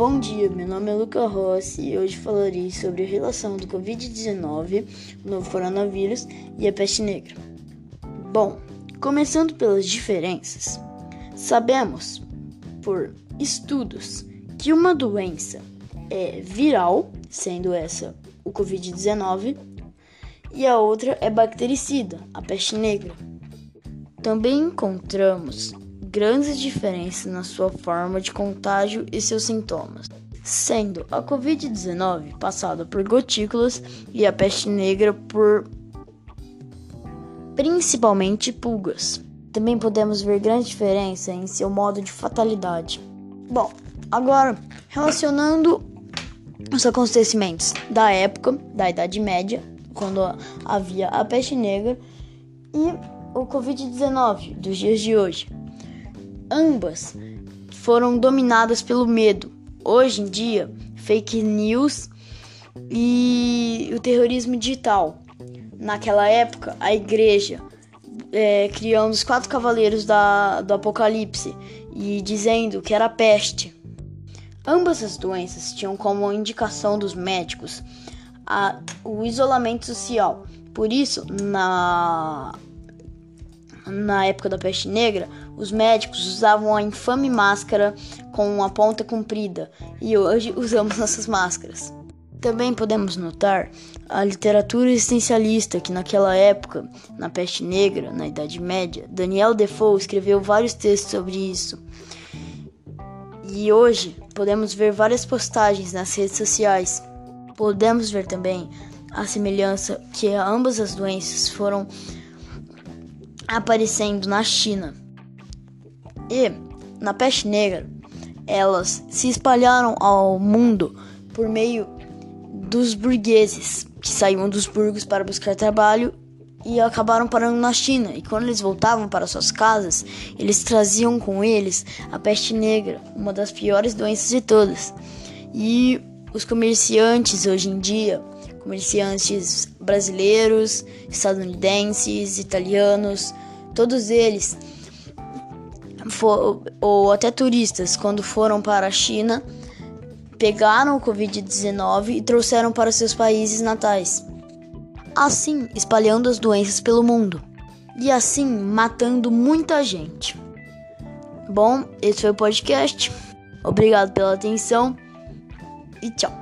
Bom dia, meu nome é Luca Rossi e hoje falarei sobre a relação do Covid-19, o novo coronavírus e a peste negra. Bom, começando pelas diferenças, sabemos por estudos que uma doença é viral, sendo essa o Covid-19, e a outra é bactericida, a peste negra. Também encontramos grandes diferenças na sua forma de contágio e seus sintomas, sendo a Covid-19 passada por gotículas e a peste negra por principalmente pulgas. Também podemos ver grande diferença em seu modo de fatalidade. Bom, agora relacionando os acontecimentos da época, da Idade Média, quando havia a peste negra, e o Covid-19 dos dias de hoje. Ambas foram dominadas pelo medo. Hoje em dia, fake news e o terrorismo digital. Naquela época, a igreja é, criando os quatro cavaleiros da, do Apocalipse e dizendo que era peste. Ambas as doenças tinham como indicação dos médicos a, o isolamento social. Por isso, na na época da peste negra, os médicos usavam a infame máscara com uma ponta comprida e hoje usamos nossas máscaras. Também podemos notar a literatura existencialista que naquela época, na peste negra, na Idade Média, Daniel Defoe escreveu vários textos sobre isso. E hoje podemos ver várias postagens nas redes sociais. Podemos ver também a semelhança que ambas as doenças foram aparecendo na China. E na peste negra, elas se espalharam ao mundo por meio dos burgueses que saíam dos burgos para buscar trabalho e acabaram parando na China. E quando eles voltavam para suas casas, eles traziam com eles a peste negra, uma das piores doenças de todas. E os comerciantes hoje em dia comerciantes brasileiros, estadunidenses, italianos, todos eles, for, ou até turistas, quando foram para a China, pegaram o Covid-19 e trouxeram para seus países natais. Assim, espalhando as doenças pelo mundo e assim matando muita gente. Bom, esse foi o podcast. Obrigado pela atenção e tchau.